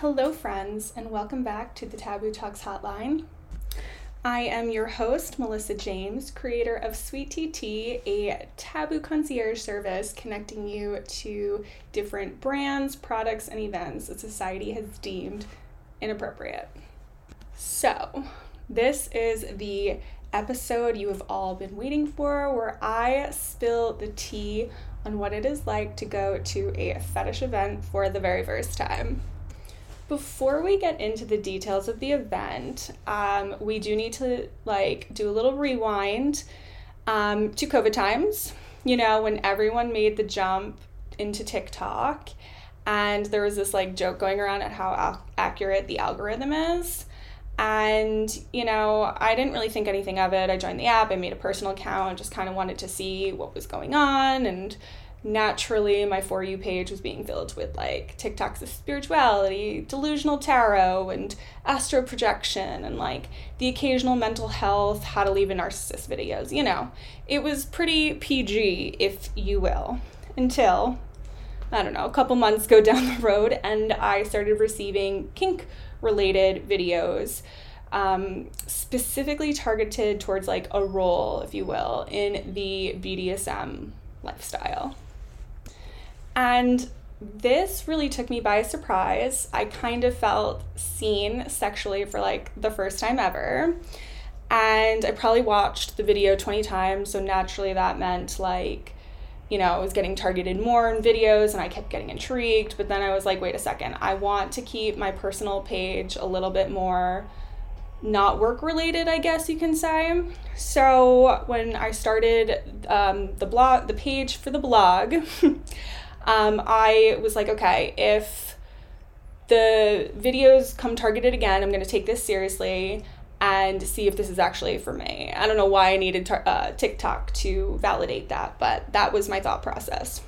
Hello, friends, and welcome back to the Taboo Talks Hotline. I am your host, Melissa James, creator of Sweet Tea, a taboo concierge service connecting you to different brands, products, and events that society has deemed inappropriate. So, this is the episode you have all been waiting for, where I spill the tea on what it is like to go to a fetish event for the very first time. Before we get into the details of the event, um, we do need to like do a little rewind um, to COVID times. You know, when everyone made the jump into TikTok, and there was this like joke going around at how ac- accurate the algorithm is. And, you know, I didn't really think anything of it. I joined the app, I made a personal account, just kind of wanted to see what was going on and naturally my for you page was being filled with like TikToks of spirituality, delusional tarot, and astro projection, and like the occasional mental health, how to leave a narcissist videos. You know, it was pretty PG, if you will, until I don't know, a couple months go down the road, and I started receiving kink related videos. Um, specifically targeted towards like a role, if you will, in the BDSM lifestyle. And this really took me by surprise. I kind of felt seen sexually for like the first time ever. And I probably watched the video 20 times, so naturally that meant like, you know, I was getting targeted more in videos and I kept getting intrigued. But then I was like, wait a second, I want to keep my personal page a little bit more not work related, I guess you can say. So when I started um, the blog, the page for the blog, um, I was like, okay, if the videos come targeted again, I'm going to take this seriously and see if this is actually for me. I don't know why I needed tar- uh, TikTok to validate that, but that was my thought process.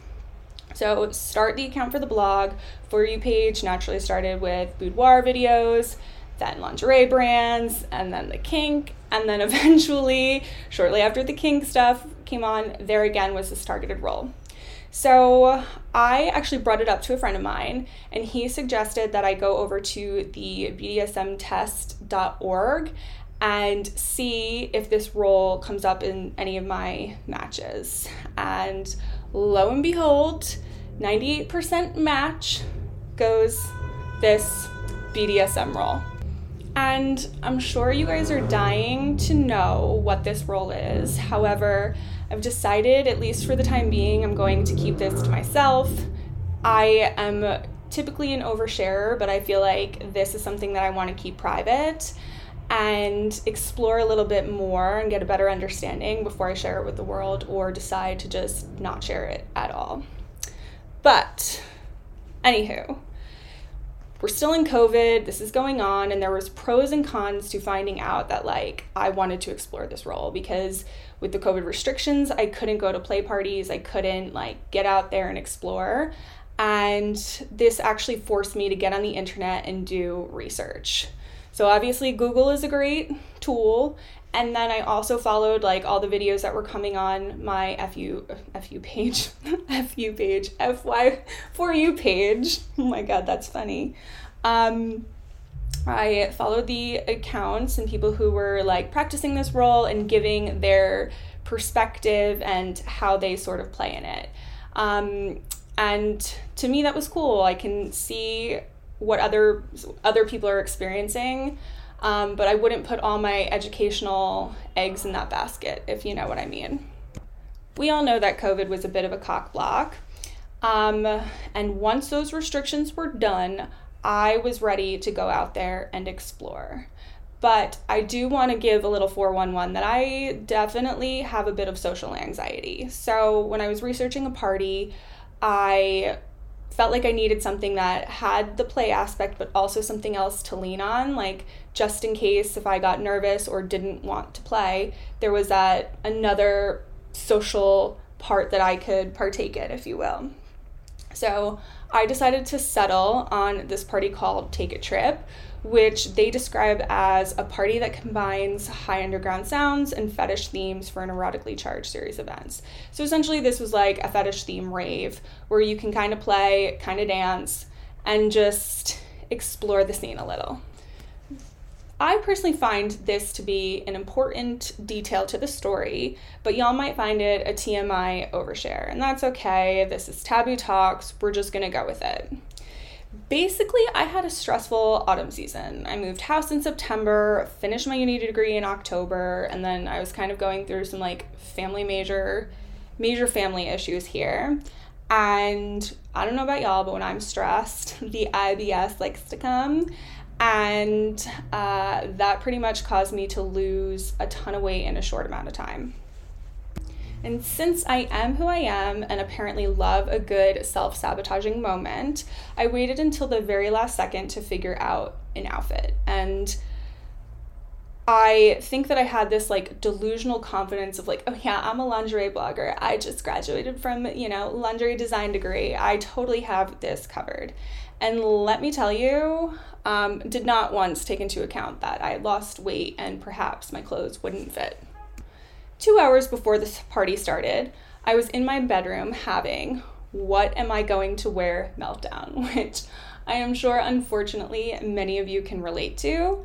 So, start the account for the blog. For You page naturally started with boudoir videos, then lingerie brands, and then the kink. And then eventually, shortly after the kink stuff came on, there again was this targeted role. So I actually brought it up to a friend of mine, and he suggested that I go over to the BDSMtest.org and see if this role comes up in any of my matches. And lo and behold, 98% match goes this BDSM role. And I'm sure you guys are dying to know what this role is. However, I've decided, at least for the time being, I'm going to keep this to myself. I am typically an oversharer, but I feel like this is something that I want to keep private and explore a little bit more and get a better understanding before I share it with the world or decide to just not share it at all. But, anywho, we're still in COVID, this is going on, and there was pros and cons to finding out that like I wanted to explore this role because with the COVID restrictions, I couldn't go to play parties, I couldn't like get out there and explore. And this actually forced me to get on the internet and do research. So obviously Google is a great tool and then I also followed like all the videos that were coming on my FU FU page, FU page, FY for you page. Oh my god, that's funny. Um, I followed the accounts and people who were like practicing this role and giving their perspective and how they sort of play in it. Um, and to me, that was cool. I can see what other other people are experiencing um, but I wouldn't put all my educational eggs in that basket, if you know what I mean. We all know that COVID was a bit of a cock block. Um, and once those restrictions were done, I was ready to go out there and explore. But I do want to give a little 411 that I definitely have a bit of social anxiety. So when I was researching a party, I felt like I needed something that had the play aspect, but also something else to lean on, like just in case if I got nervous or didn't want to play, there was that another social part that I could partake in, if you will. So I decided to settle on this party called Take a Trip, which they describe as a party that combines high underground sounds and fetish themes for an erotically charged series of events. So essentially, this was like a fetish theme rave where you can kind of play, kind of dance, and just explore the scene a little. I personally find this to be an important detail to the story, but y'all might find it a TMI overshare, and that's okay. This is Taboo Talks, we're just gonna go with it. Basically, I had a stressful autumn season. I moved house in September, finished my uni degree in October, and then I was kind of going through some like family major major family issues here. And I don't know about y'all, but when I'm stressed, the IBS likes to come and uh, that pretty much caused me to lose a ton of weight in a short amount of time. And since I am who I am and apparently love a good self sabotaging moment, I waited until the very last second to figure out an outfit. And I think that I had this like delusional confidence of like, oh yeah, I'm a lingerie blogger. I just graduated from, you know, lingerie design degree. I totally have this covered. And let me tell you, um, did not once take into account that I lost weight and perhaps my clothes wouldn't fit. Two hours before this party started, I was in my bedroom having what am I going to wear meltdown, which I am sure unfortunately many of you can relate to.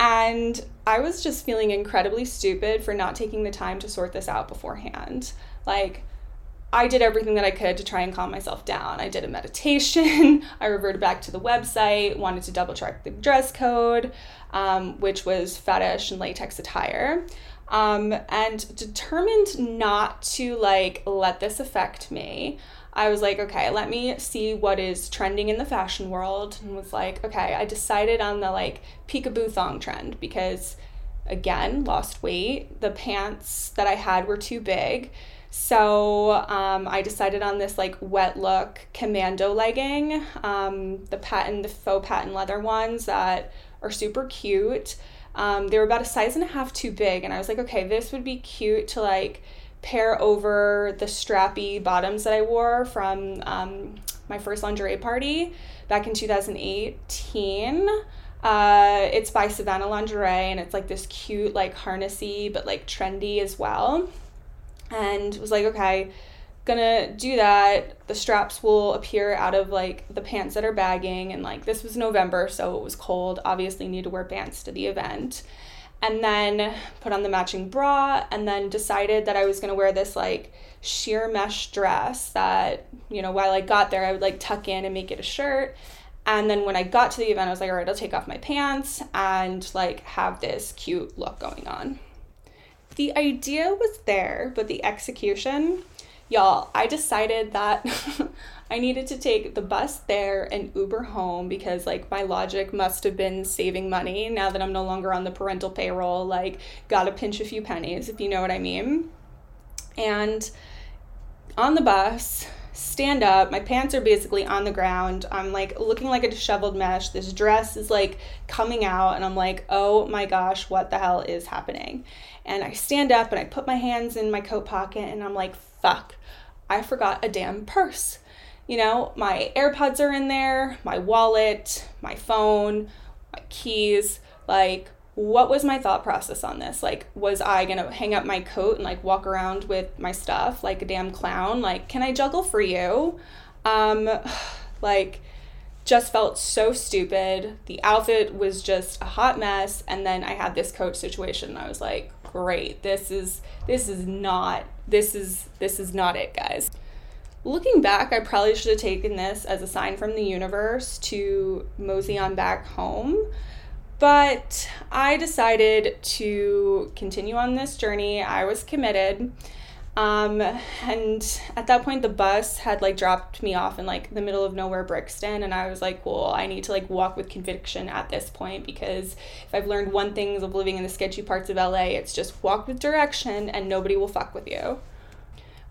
And I was just feeling incredibly stupid for not taking the time to sort this out beforehand. Like, I did everything that I could to try and calm myself down. I did a meditation. I reverted back to the website, wanted to double check the dress code, um, which was fetish and latex attire, um, and determined not to like let this affect me. I was like, okay, let me see what is trending in the fashion world, and was like, okay, I decided on the like peekaboo thong trend because, again, lost weight. The pants that I had were too big so um, I decided on this like wet look commando legging, um, the patent, the faux patent leather ones that are super cute. Um, they were about a size and a half too big, and I was like, okay, this would be cute to like pair over the strappy bottoms that I wore from um, my first lingerie party back in 2018. Uh, it's by Savannah Lingerie, and it's like this cute, like harnessy, but like trendy as well and was like, okay, gonna do that. The straps will appear out of like the pants that are bagging, and like this was November, so it was cold. Obviously, need to wear pants to the event. And then put on the matching bra, and then decided that I was gonna wear this like sheer mesh dress that, you know, while I got there, I would like tuck in and make it a shirt. And then when I got to the event, I was like, all right, I'll take off my pants and like have this cute look going on the idea was there, but the execution, y'all, I decided that I needed to take the bus there and Uber home because like my logic must have been saving money now that I'm no longer on the parental payroll, like gotta pinch a few pennies, if you know what I mean. And on the bus, stand up. My pants are basically on the ground. I'm like looking like a disheveled mesh. This dress is like coming out, and I'm like, oh my gosh, what the hell is happening? And I stand up and I put my hands in my coat pocket, and I'm like, fuck, I forgot a damn purse. You know, my AirPods are in there, my wallet, my phone, my keys. Like, what was my thought process on this? Like, was I gonna hang up my coat and like walk around with my stuff like a damn clown? Like, can I juggle for you? Um, like, just felt so stupid. The outfit was just a hot mess, and then I had this coat situation. I was like, great, this is this is not this is this is not it, guys. Looking back, I probably should have taken this as a sign from the universe to mosey on back home but I decided to continue on this journey. I was committed. Um, and at that point, the bus had like dropped me off in like the middle of nowhere, Brixton. And I was like, well, I need to like walk with conviction at this point because if I've learned one thing of living in the sketchy parts of LA, it's just walk with direction and nobody will fuck with you.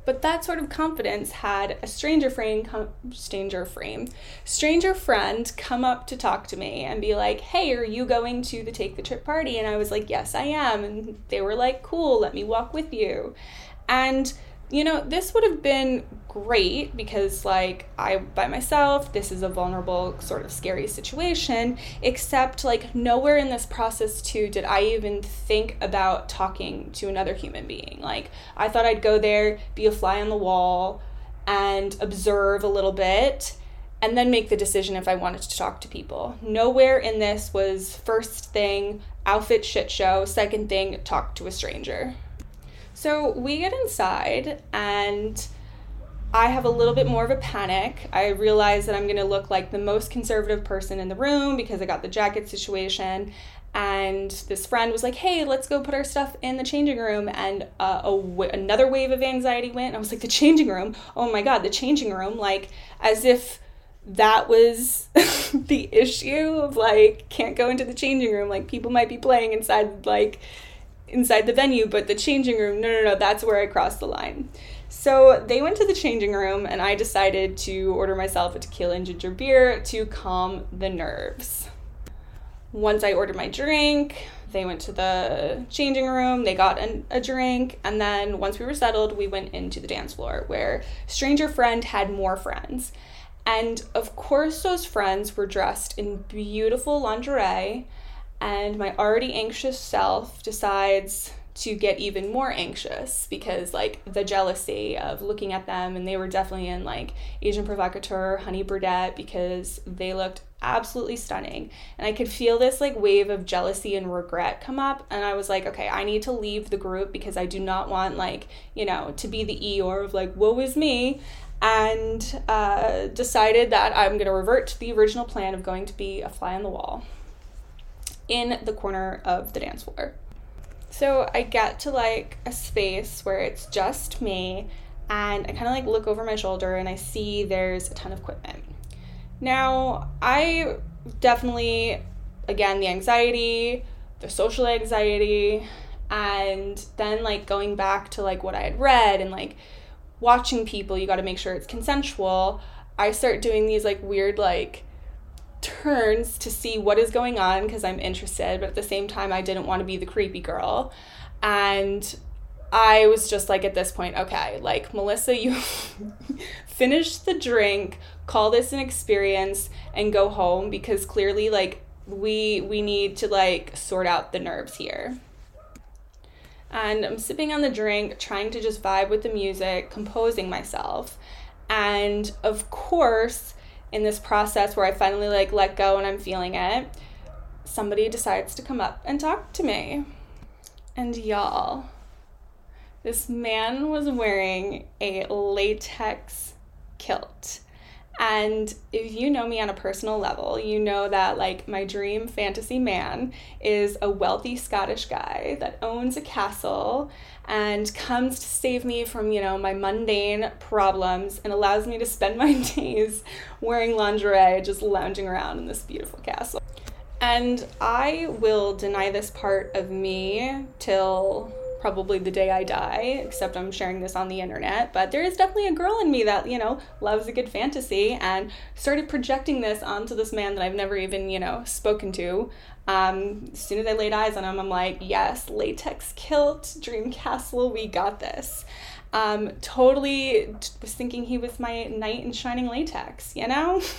But that sort of confidence had a stranger frame, stranger frame, stranger friend come up to talk to me and be like, "Hey, are you going to the take the trip party?" And I was like, "Yes, I am." And they were like, "Cool, let me walk with you." And you know, this would have been great because, like, I by myself, this is a vulnerable, sort of scary situation, except, like, nowhere in this process, too, did I even think about talking to another human being. Like, I thought I'd go there, be a fly on the wall, and observe a little bit. and then make the decision if I wanted to talk to people. Nowhere in this was first thing, outfit shit show, second thing, talk to a stranger. So we get inside and I have a little bit more of a panic. I realize that I'm going to look like the most conservative person in the room because I got the jacket situation. And this friend was like, hey, let's go put our stuff in the changing room. And uh, another wave of anxiety went. I was like, the changing room? Oh my God, the changing room. Like, as if that was the issue of like can't go into the changing room like people might be playing inside like inside the venue but the changing room no no no that's where i crossed the line. So they went to the changing room and i decided to order myself a tequila and ginger beer to calm the nerves. Once i ordered my drink they went to the changing room they got an, a drink and then once we were settled we went into the dance floor where stranger friend had more friends. And of course, those friends were dressed in beautiful lingerie, and my already anxious self decides to get even more anxious because, like, the jealousy of looking at them, and they were definitely in like Agent Provocateur, Honey Birdette, because they looked absolutely stunning. And I could feel this like wave of jealousy and regret come up. And I was like, okay, I need to leave the group because I do not want, like, you know, to be the Eeyore of like, woe is me and uh, decided that I'm going to revert to the original plan of going to be a fly on the wall in the corner of the dance floor. So I get to like a space where it's just me, and I kind of like look over my shoulder and I see there's a ton of equipment. Now, I definitely, again, the anxiety, the social anxiety, and then like going back to like what I had read and like watching people, you got to make sure it's consensual. I start doing these like weird like turns to see what is going on because I'm interested, but at the same time I didn't want to be the creepy girl. And I was just like at this point, okay, like Melissa, you finish the drink, call this an experience and go home because clearly like we we need to like sort out the nerves here and I'm sipping on the drink, trying to just vibe with the music, composing myself. And of course, in this process where I finally like let go and I'm feeling it, somebody decides to come up and talk to me. And y'all, this man was wearing a latex kilt. And if you know me on a personal level, you know that like my dream fantasy man is a wealthy Scottish guy that owns a castle and comes to save me from, you know, my mundane problems and allows me to spend my days wearing lingerie just lounging around in this beautiful castle. And I will deny this part of me till probably the day I die, except I'm sharing this on the internet. But there is definitely a girl in me that, you know, loves a good fantasy and started projecting this onto this man that I've never even, you know, spoken to. Um, as soon as I laid eyes on him, I'm like, yes, latex kilt, dream castle, we got this. Um, totally was thinking he was my knight in shining latex, you know?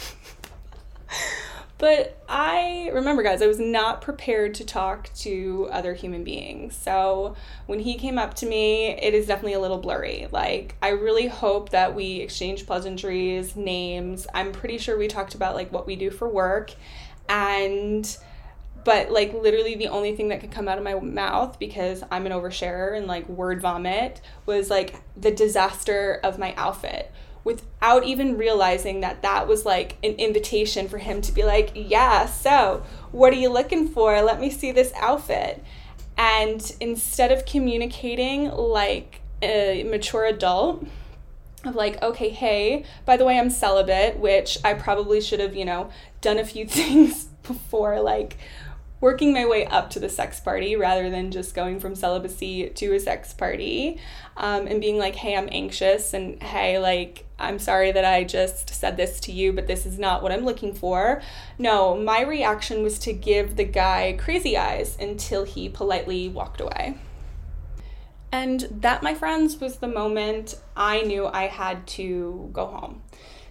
But I remember, guys, I was not prepared to talk to other human beings. So when he came up to me, it is definitely a little blurry. Like, I really hope that we exchange pleasantries, names. I'm pretty sure we talked about like what we do for work. And but like literally the only thing that could come out of my mouth because I'm an oversharer and like word vomit was like the disaster of my outfit without even realizing that that was like an invitation for him to be like, Yeah, so what are you looking for? Let me see this outfit. And instead of communicating like a mature adult, of like, okay, hey, by the way, I'm celibate, which I probably should have, you know, done a few things before, like working my way up to the sex party rather than just going from celibacy to a sex party um, and being like, hey, I'm anxious and hey, like, I'm sorry that I just said this to you, but this is not what I'm looking for. No, my reaction was to give the guy crazy eyes until he politely walked away. And that, my friends, was the moment I knew I had to go home.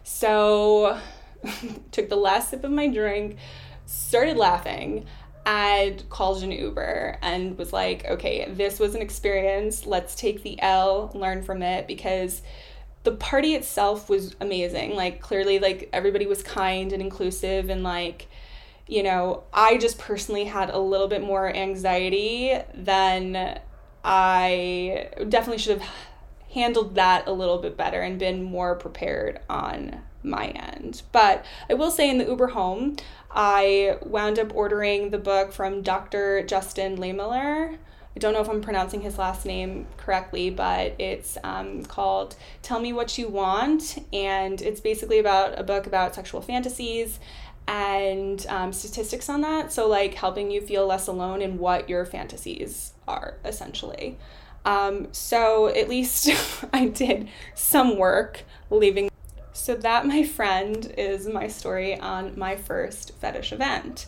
So, took the last sip of my drink, started laughing. I called an Uber and was like, okay, this was an experience. Let's take the L, learn from it, because the party itself was amazing. Like clearly like everybody was kind and inclusive and like you know, I just personally had a little bit more anxiety than I definitely should have handled that a little bit better and been more prepared on my end. But I will say in the Uber home, I wound up ordering the book from Dr. Justin Lehmiller. I don't know if I'm pronouncing his last name correctly, but it's um, called Tell Me What You Want. And it's basically about a book about sexual fantasies and um, statistics on that. So, like helping you feel less alone in what your fantasies are, essentially. Um, so, at least I did some work leaving. So, that, my friend, is my story on my first fetish event.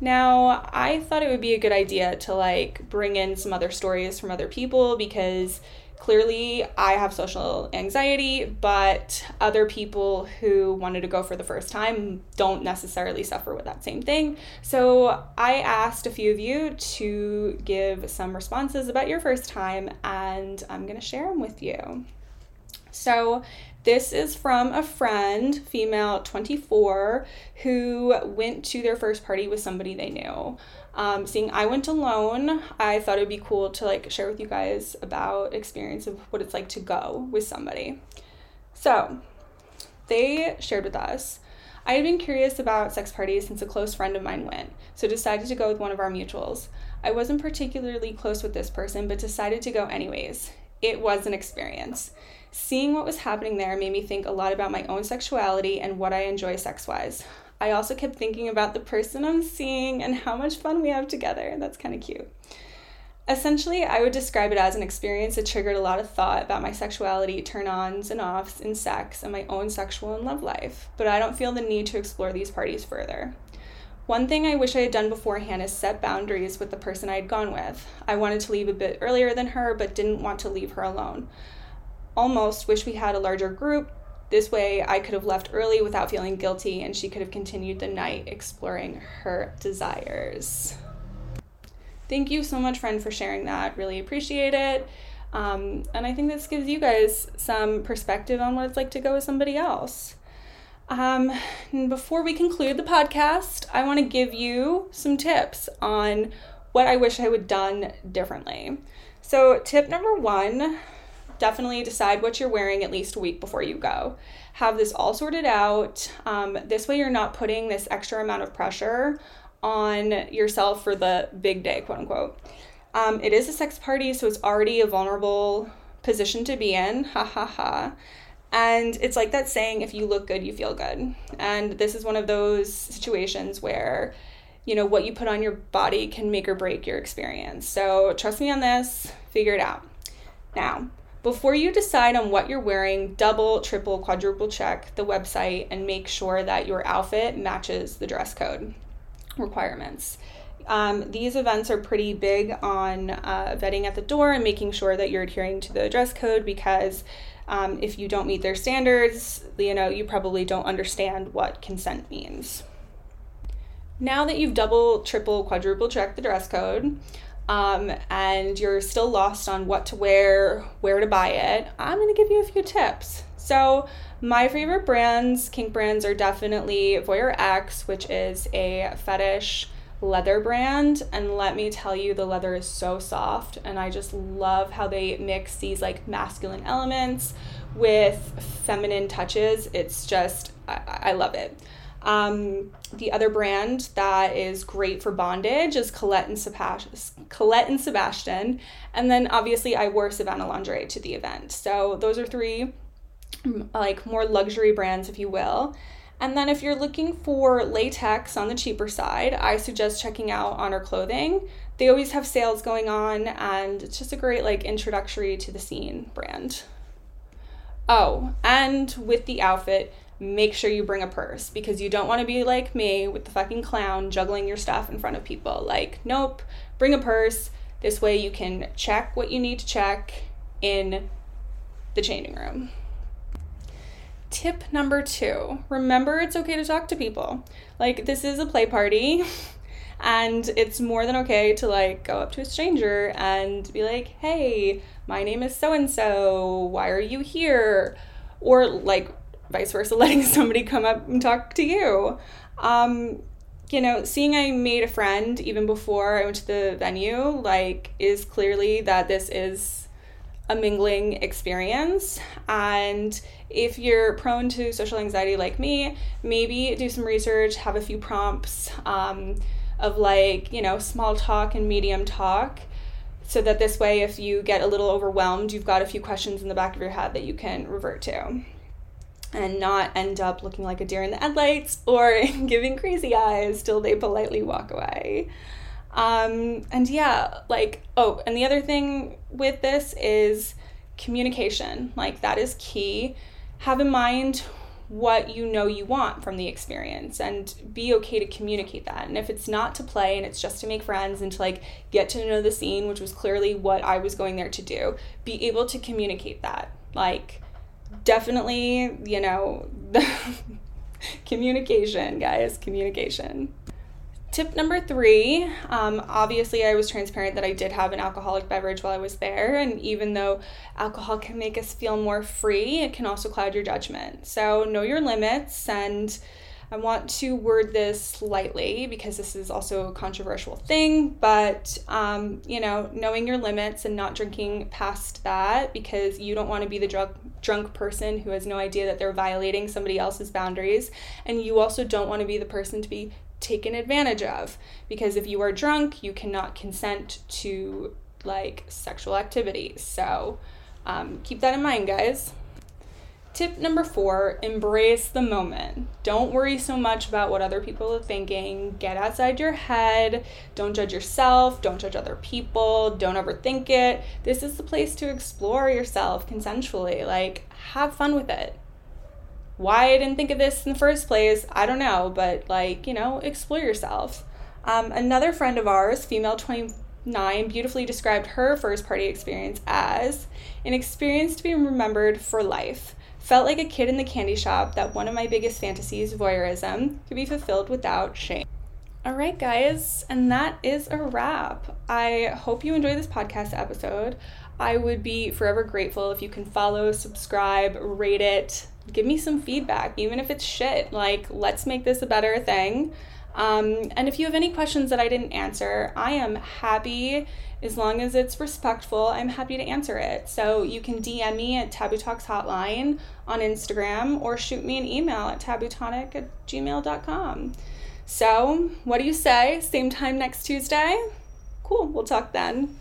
Now, I thought it would be a good idea to like bring in some other stories from other people because clearly I have social anxiety, but other people who wanted to go for the first time don't necessarily suffer with that same thing. So I asked a few of you to give some responses about your first time, and I'm going to share them with you. So, this is from a friend, female 24, who went to their first party with somebody they knew. Um, seeing I went alone, I thought it would be cool to like share with you guys about experience of what it's like to go with somebody. So, they shared with us. I had been curious about sex parties since a close friend of mine went, so decided to go with one of our mutuals. I wasn't particularly close with this person, but decided to go anyways. It was an experience. Seeing what was happening there made me think a lot about my own sexuality and what I enjoy sex wise. I also kept thinking about the person I'm seeing and how much fun we have together. That's kind of cute. Essentially, I would describe it as an experience that triggered a lot of thought about my sexuality, turn ons and offs in sex, and my own sexual and love life, but I don't feel the need to explore these parties further. One thing I wish I had done beforehand is set boundaries with the person I had gone with. I wanted to leave a bit earlier than her, but didn't want to leave her alone almost wish we had a larger group. This way, I could have left early without feeling guilty, and she could have continued the night exploring her desires. Thank you so much, friend, for sharing that. Really appreciate it. Um, and I think this gives you guys some perspective on what it's like to go with somebody else. Um, before we conclude the podcast, I want to give you some tips on what I wish I would done differently. So, tip number one definitely decide what you're wearing at least a week before you go. Have this all sorted out. Um, this way, you're not putting this extra amount of pressure on yourself for the big day, quote unquote. Um, it is a sex party, so it's already a vulnerable position to be in. Ha ha ha. And it's like that saying, if you look good, you feel good. And this is one of those situations where, you know, what you put on your body can make or break your experience. So trust me on this, figure it out. Now, before you decide on what you're wearing, double, triple, quadruple check the website and make sure that your outfit matches the dress code requirements. Um, these events are pretty big on uh, vetting at the door and making sure that you're adhering to the dress code because um, if you don't meet their standards, you know, you probably don't understand what consent means. Now that you've double, triple, quadruple checked the dress code, um, and you're still lost on what to wear, where to buy it, I'm going to give you a few tips. So, my favorite brands, kink brands, are definitely Voyeur X, which is a fetish leather brand. And let me tell you, the leather is so soft, and I just love how they mix these like masculine elements with feminine touches. It's just, I, I love it. Um, the other brand that is great for bondage is Colette and Sebastian. Colette and Sebastian, and then obviously I wore Savannah lingerie to the event. So those are three, like more luxury brands, if you will. And then if you're looking for latex on the cheaper side, I suggest checking out Honour Clothing. They always have sales going on, and it's just a great like introductory to the scene brand. Oh, and with the outfit, make sure you bring a purse because you don't want to be like me with the fucking clown juggling your stuff in front of people. Like, nope, bring a purse. This way you can check what you need to check in the changing room. Tip number two remember it's okay to talk to people. Like, this is a play party. and it's more than okay to like go up to a stranger and be like, hey, my name is so and so. Why are you here? or like vice versa, letting somebody come up and talk to you. Um, you know, seeing I made a friend even before I went to the venue, like, is clearly that this is a mingling experience. And if you're prone to social anxiety like me, maybe do some research, have a few prompts um, of like, you know, small talk and medium talk. So that this way, if you get a little overwhelmed, you've got a few questions in the back of your head that you can revert to and not end up looking like a deer in the headlights or giving crazy eyes till they politely walk away. Um, and yeah, like, oh, and the other thing with this is communication. Like, that is key. Have in mind what you know you want from the experience and be okay to communicate that. And if it's not to play and it's just to make friends and to like get to know the scene, which was clearly what I was going there to do, be able to communicate that. Like, definitely, you know, communication, guys, communication. Tip number three um, obviously, I was transparent that I did have an alcoholic beverage while I was there. And even though alcohol can make us feel more free, it can also cloud your judgment. So, know your limits and I want to word this lightly because this is also a controversial thing, but um, you know, knowing your limits and not drinking past that because you don't want to be the drunk drunk person who has no idea that they're violating somebody else's boundaries, and you also don't want to be the person to be taken advantage of because if you are drunk, you cannot consent to like sexual activity. So um, keep that in mind, guys. Tip number four embrace the moment. Don't worry so much about what other people are thinking. Get outside your head. Don't judge yourself. Don't judge other people. Don't overthink it. This is the place to explore yourself consensually. Like, have fun with it. Why I didn't think of this in the first place, I don't know, but like, you know, explore yourself. Um, another friend of ours, female 29, beautifully described her first party experience as an experience to be remembered for life. Felt like a kid in the candy shop that one of my biggest fantasies, voyeurism, could be fulfilled without shame. All right, guys, and that is a wrap. I hope you enjoyed this podcast episode. I would be forever grateful if you can follow, subscribe, rate it, give me some feedback, even if it's shit. Like, let's make this a better thing. Um, and if you have any questions that I didn't answer, I am happy as long as it's respectful, I'm happy to answer it. So you can DM me at Taboo Talks Hotline on Instagram or shoot me an email at tabootonic at gmail.com. So, what do you say? Same time next Tuesday? Cool, we'll talk then.